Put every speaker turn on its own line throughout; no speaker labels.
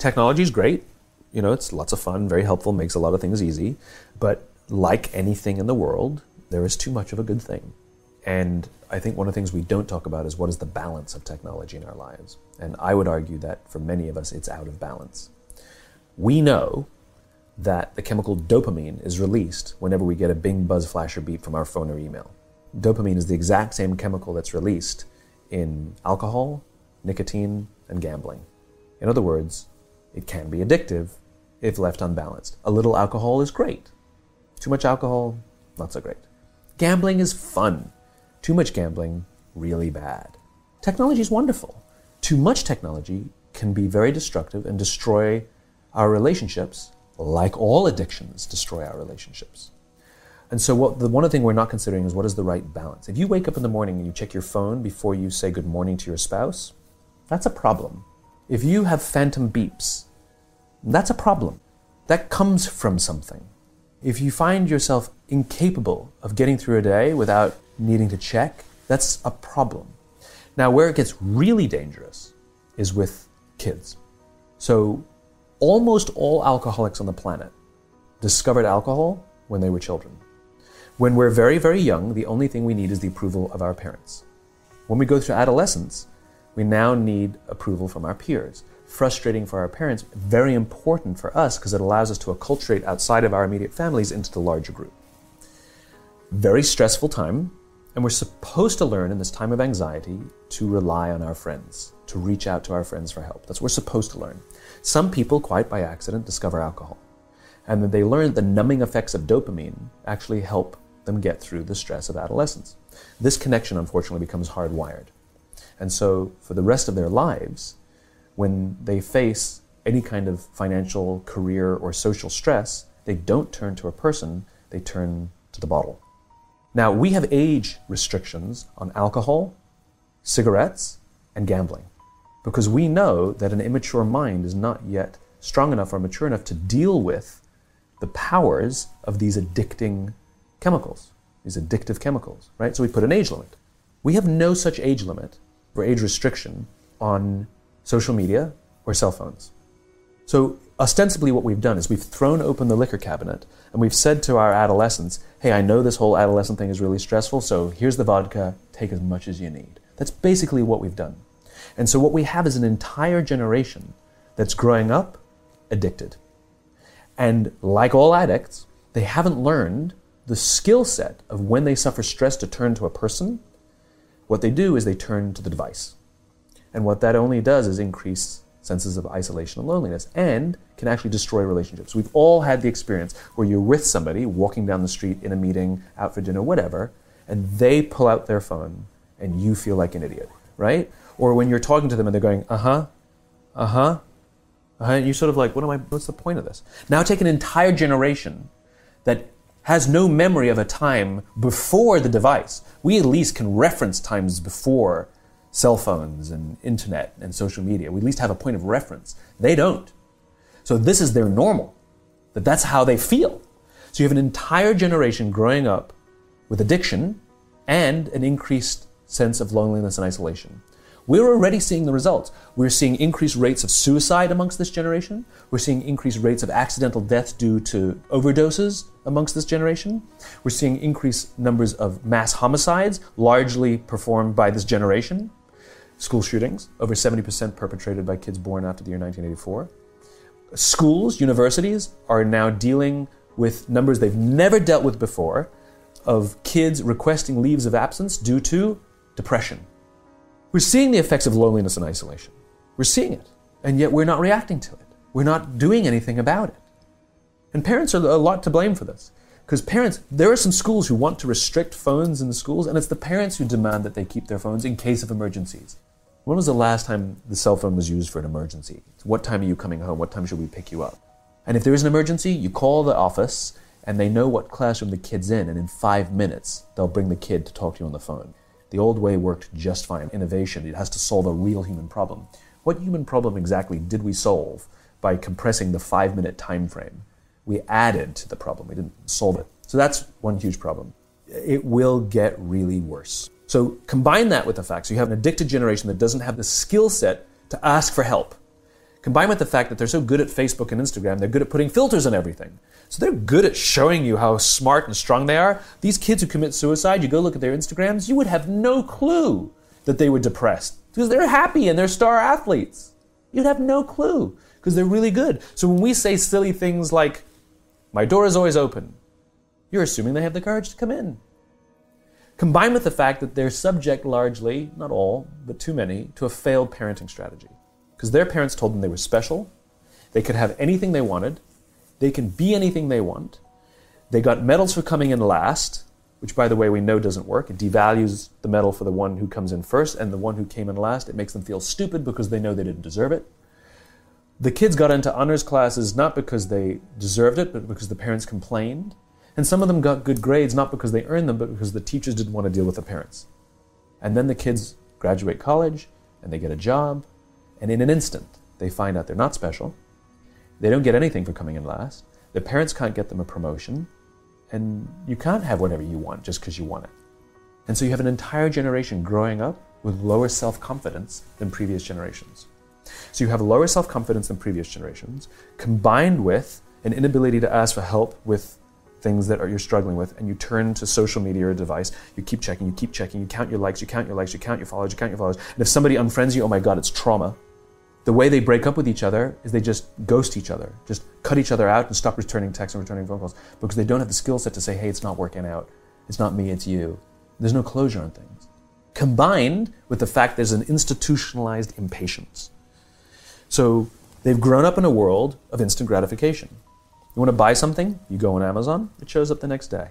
Technology is great. You know, it's lots of fun, very helpful, makes a lot of things easy. But like anything in the world, there is too much of a good thing. And I think one of the things we don't talk about is what is the balance of technology in our lives. And I would argue that for many of us, it's out of balance. We know that the chemical dopamine is released whenever we get a bing, buzz, flash, or beep from our phone or email. Dopamine is the exact same chemical that's released in alcohol, nicotine, and gambling. In other words, it can be addictive if left unbalanced. A little alcohol is great. Too much alcohol, not so great. Gambling is fun. Too much gambling, really bad. Technology is wonderful. Too much technology can be very destructive and destroy our relationships, like all addictions destroy our relationships. And so, what the one thing we're not considering is what is the right balance. If you wake up in the morning and you check your phone before you say good morning to your spouse, that's a problem. If you have phantom beeps, that's a problem. That comes from something. If you find yourself incapable of getting through a day without needing to check, that's a problem. Now, where it gets really dangerous is with kids. So, almost all alcoholics on the planet discovered alcohol when they were children. When we're very, very young, the only thing we need is the approval of our parents. When we go through adolescence, we now need approval from our peers. Frustrating for our parents, very important for us because it allows us to acculturate outside of our immediate families into the larger group. Very stressful time, and we're supposed to learn in this time of anxiety to rely on our friends, to reach out to our friends for help. That's what we're supposed to learn. Some people, quite by accident, discover alcohol. And then they learn the numbing effects of dopamine actually help them get through the stress of adolescence. This connection, unfortunately, becomes hardwired. And so, for the rest of their lives, when they face any kind of financial, career, or social stress, they don't turn to a person, they turn to the bottle. Now, we have age restrictions on alcohol, cigarettes, and gambling because we know that an immature mind is not yet strong enough or mature enough to deal with the powers of these addicting chemicals, these addictive chemicals, right? So we put an age limit. We have no such age limit or age restriction on social media or cell phones. So ostensibly, what we've done is we've thrown open the liquor cabinet and we've said to our adolescents, hey, I know this whole adolescent thing is really stressful, so here's the vodka, take as much as you need. That's basically what we've done. And so what we have is an entire generation that's growing up addicted. And like all addicts, they haven't learned the skill set of when they suffer stress to turn to a person what they do is they turn to the device. And what that only does is increase senses of isolation and loneliness and can actually destroy relationships. We've all had the experience where you're with somebody walking down the street in a meeting, out for dinner, whatever, and they pull out their phone and you feel like an idiot, right? Or when you're talking to them and they're going, uh huh, uh huh, uh-huh, and you're sort of like, what am I, what's the point of this? Now take an entire generation that has no memory of a time before the device. We at least can reference times before cell phones and internet and social media. We at least have a point of reference. They don't. So this is their normal. That that's how they feel. So you have an entire generation growing up with addiction and an increased sense of loneliness and isolation. We're already seeing the results. We're seeing increased rates of suicide amongst this generation. We're seeing increased rates of accidental death due to overdoses amongst this generation. We're seeing increased numbers of mass homicides, largely performed by this generation. School shootings, over 70% perpetrated by kids born after the year 1984. Schools, universities are now dealing with numbers they've never dealt with before of kids requesting leaves of absence due to depression we're seeing the effects of loneliness and isolation. We're seeing it, and yet we're not reacting to it. We're not doing anything about it. And parents are a lot to blame for this. Because parents, there are some schools who want to restrict phones in the schools, and it's the parents who demand that they keep their phones in case of emergencies. When was the last time the cell phone was used for an emergency? What time are you coming home? What time should we pick you up? And if there is an emergency, you call the office and they know what classroom the kid's in, and in five minutes, they'll bring the kid to talk to you on the phone. The old way worked just fine. Innovation, it has to solve a real human problem. What human problem exactly did we solve by compressing the five minute time frame? We added to the problem, we didn't solve it. So that's one huge problem. It will get really worse. So combine that with the fact so you have an addicted generation that doesn't have the skill set to ask for help. Combined with the fact that they're so good at Facebook and Instagram, they're good at putting filters on everything. So they're good at showing you how smart and strong they are. These kids who commit suicide, you go look at their Instagrams, you would have no clue that they were depressed because they're happy and they're star athletes. You'd have no clue because they're really good. So when we say silly things like, my door is always open, you're assuming they have the courage to come in. Combined with the fact that they're subject largely, not all, but too many, to a failed parenting strategy. Because their parents told them they were special, they could have anything they wanted, they can be anything they want. They got medals for coming in last, which, by the way, we know doesn't work. It devalues the medal for the one who comes in first and the one who came in last. It makes them feel stupid because they know they didn't deserve it. The kids got into honors classes not because they deserved it, but because the parents complained. And some of them got good grades not because they earned them, but because the teachers didn't want to deal with the parents. And then the kids graduate college and they get a job, and in an instant, they find out they're not special. They don't get anything for coming in last. Their parents can't get them a promotion, and you can't have whatever you want just because you want it. And so you have an entire generation growing up with lower self confidence than previous generations. So you have lower self confidence than previous generations, combined with an inability to ask for help with things that are, you're struggling with, and you turn to social media or a device, you keep checking, you keep checking, you count your likes, you count your likes, you count your followers, you count your followers. And if somebody unfriends you, oh my God, it's trauma. The way they break up with each other is they just ghost each other, just cut each other out and stop returning texts and returning phone calls because they don't have the skill set to say, hey, it's not working out. It's not me, it's you. There's no closure on things. Combined with the fact there's an institutionalized impatience. So they've grown up in a world of instant gratification. You want to buy something? You go on Amazon, it shows up the next day.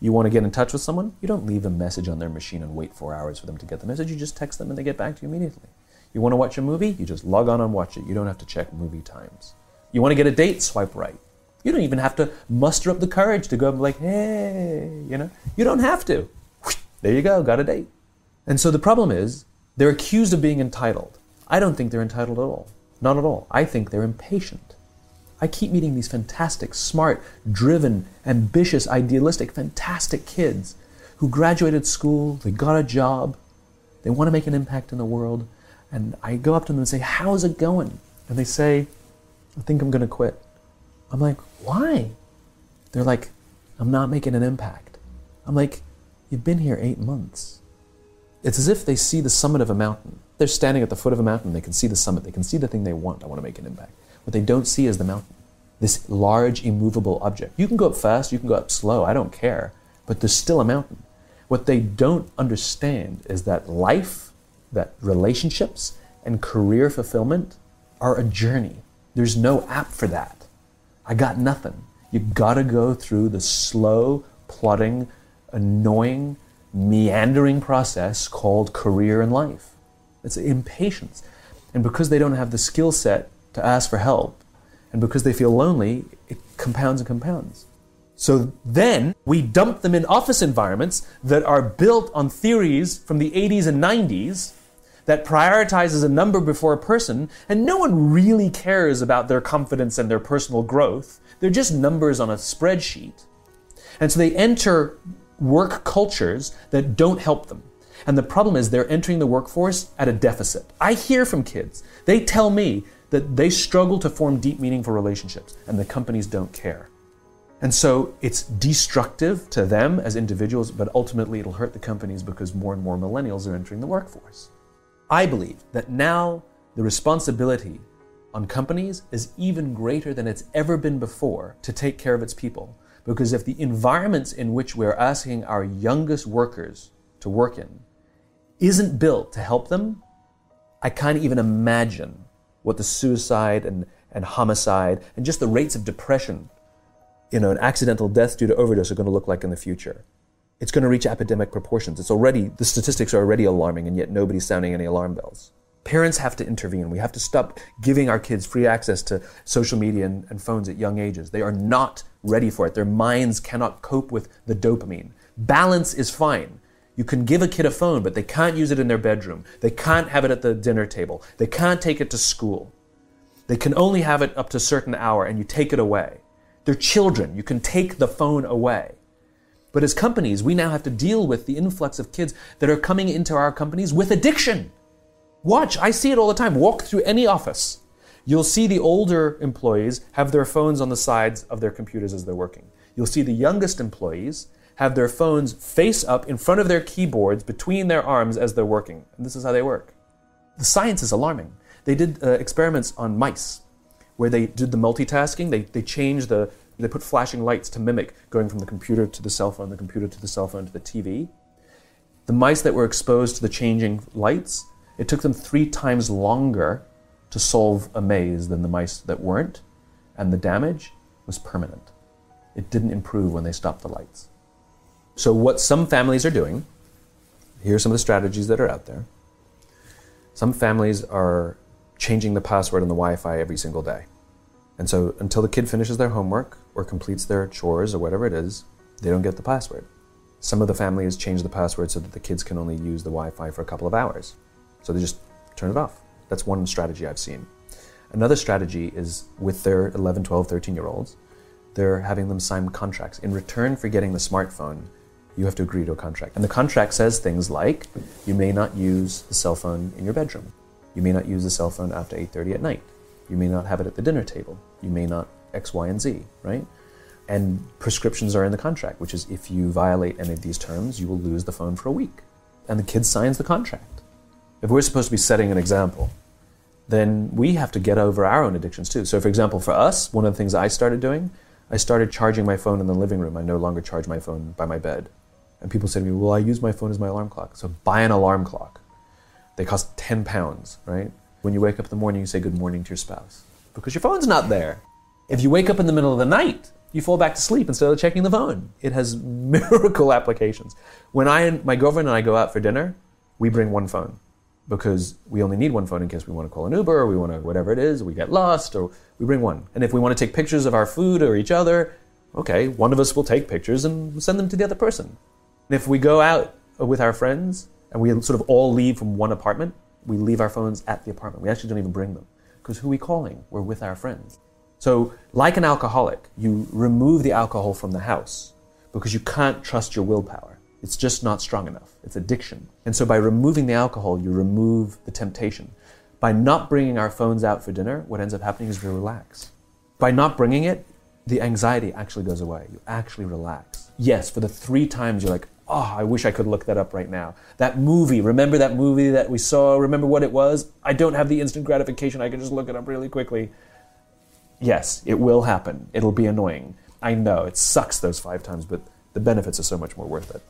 You want to get in touch with someone? You don't leave a message on their machine and wait four hours for them to get the message. You just text them and they get back to you immediately. You want to watch a movie? You just log on and watch it. You don't have to check movie times. You want to get a date? Swipe right. You don't even have to muster up the courage to go and be like, hey, you know? You don't have to. There you go, got a date. And so the problem is, they're accused of being entitled. I don't think they're entitled at all. Not at all. I think they're impatient. I keep meeting these fantastic, smart, driven, ambitious, idealistic, fantastic kids who graduated school, they got a job, they want to make an impact in the world. And I go up to them and say, How's it going? And they say, I think I'm going to quit. I'm like, Why? They're like, I'm not making an impact. I'm like, You've been here eight months. It's as if they see the summit of a mountain. They're standing at the foot of a mountain, they can see the summit, they can see the thing they want. I want to make an impact. What they don't see is the mountain, this large, immovable object. You can go up fast, you can go up slow, I don't care, but there's still a mountain. What they don't understand is that life, that relationships, and career fulfillment are a journey. There's no app for that. I got nothing. You gotta go through the slow, plodding, annoying, meandering process called career and life. It's impatience. And because they don't have the skill set to ask for help. And because they feel lonely, it compounds and compounds. So then we dump them in office environments that are built on theories from the 80s and 90s that prioritizes a number before a person, and no one really cares about their confidence and their personal growth. They're just numbers on a spreadsheet. And so they enter work cultures that don't help them. And the problem is they're entering the workforce at a deficit. I hear from kids. They tell me that they struggle to form deep, meaningful relationships, and the companies don't care. And so it's destructive to them as individuals, but ultimately it'll hurt the companies because more and more millennials are entering the workforce. I believe that now the responsibility on companies is even greater than it's ever been before to take care of its people. Because if the environments in which we're asking our youngest workers to work in isn't built to help them, I can't even imagine what the suicide and, and homicide and just the rates of depression, you know, an accidental death due to overdose are going to look like in the future. It's going to reach epidemic proportions. It's already, the statistics are already alarming, and yet nobody's sounding any alarm bells. Parents have to intervene. We have to stop giving our kids free access to social media and, and phones at young ages. They are not ready for it. Their minds cannot cope with the dopamine. Balance is fine. You can give a kid a phone, but they can't use it in their bedroom. They can't have it at the dinner table. They can't take it to school. They can only have it up to a certain hour, and you take it away. They're children. You can take the phone away. But as companies, we now have to deal with the influx of kids that are coming into our companies with addiction. Watch, I see it all the time. Walk through any office. You'll see the older employees have their phones on the sides of their computers as they're working. You'll see the youngest employees have their phones face up in front of their keyboards between their arms as they're working. And this is how they work. The science is alarming. They did uh, experiments on mice where they did the multitasking. They, they changed the, they put flashing lights to mimic going from the computer to the cell phone, the computer to the cell phone to the TV. The mice that were exposed to the changing lights, it took them three times longer to solve a maze than the mice that weren't, and the damage was permanent. It didn't improve when they stopped the lights. So, what some families are doing, here are some of the strategies that are out there. Some families are changing the password on the Wi Fi every single day. And so, until the kid finishes their homework or completes their chores or whatever it is, they don't get the password. Some of the families change the password so that the kids can only use the Wi Fi for a couple of hours. So, they just turn it off. That's one strategy I've seen. Another strategy is with their 11, 12, 13 year olds, they're having them sign contracts. In return for getting the smartphone, you have to agree to a contract. And the contract says things like you may not use the cell phone in your bedroom. You may not use the cell phone after 8:30 at night. You may not have it at the dinner table. You may not X, Y, and Z, right? And prescriptions are in the contract, which is if you violate any of these terms, you will lose the phone for a week. And the kid signs the contract. If we're supposed to be setting an example, then we have to get over our own addictions too. So, for example, for us, one of the things I started doing, I started charging my phone in the living room. I no longer charge my phone by my bed. And people say to me, Well, I use my phone as my alarm clock. So buy an alarm clock. They cost 10 pounds, right? When you wake up in the morning, you say good morning to your spouse because your phone's not there. If you wake up in the middle of the night, you fall back to sleep instead of checking the phone. It has miracle applications. When I and my girlfriend and I go out for dinner, we bring one phone because we only need one phone in case we want to call an Uber or we want to whatever it is, we get lost or we bring one. And if we want to take pictures of our food or each other, okay, one of us will take pictures and send them to the other person. And if we go out with our friends and we sort of all leave from one apartment, we leave our phones at the apartment. We actually don't even bring them. Because who are we calling? We're with our friends. So, like an alcoholic, you remove the alcohol from the house because you can't trust your willpower. It's just not strong enough. It's addiction. And so, by removing the alcohol, you remove the temptation. By not bringing our phones out for dinner, what ends up happening is we relax. By not bringing it, the anxiety actually goes away. You actually relax. Yes, for the three times you're like, oh, I wish I could look that up right now. That movie, remember that movie that we saw? Remember what it was? I don't have the instant gratification. I can just look it up really quickly. Yes, it will happen. It'll be annoying. I know, it sucks those five times, but the benefits are so much more worth it.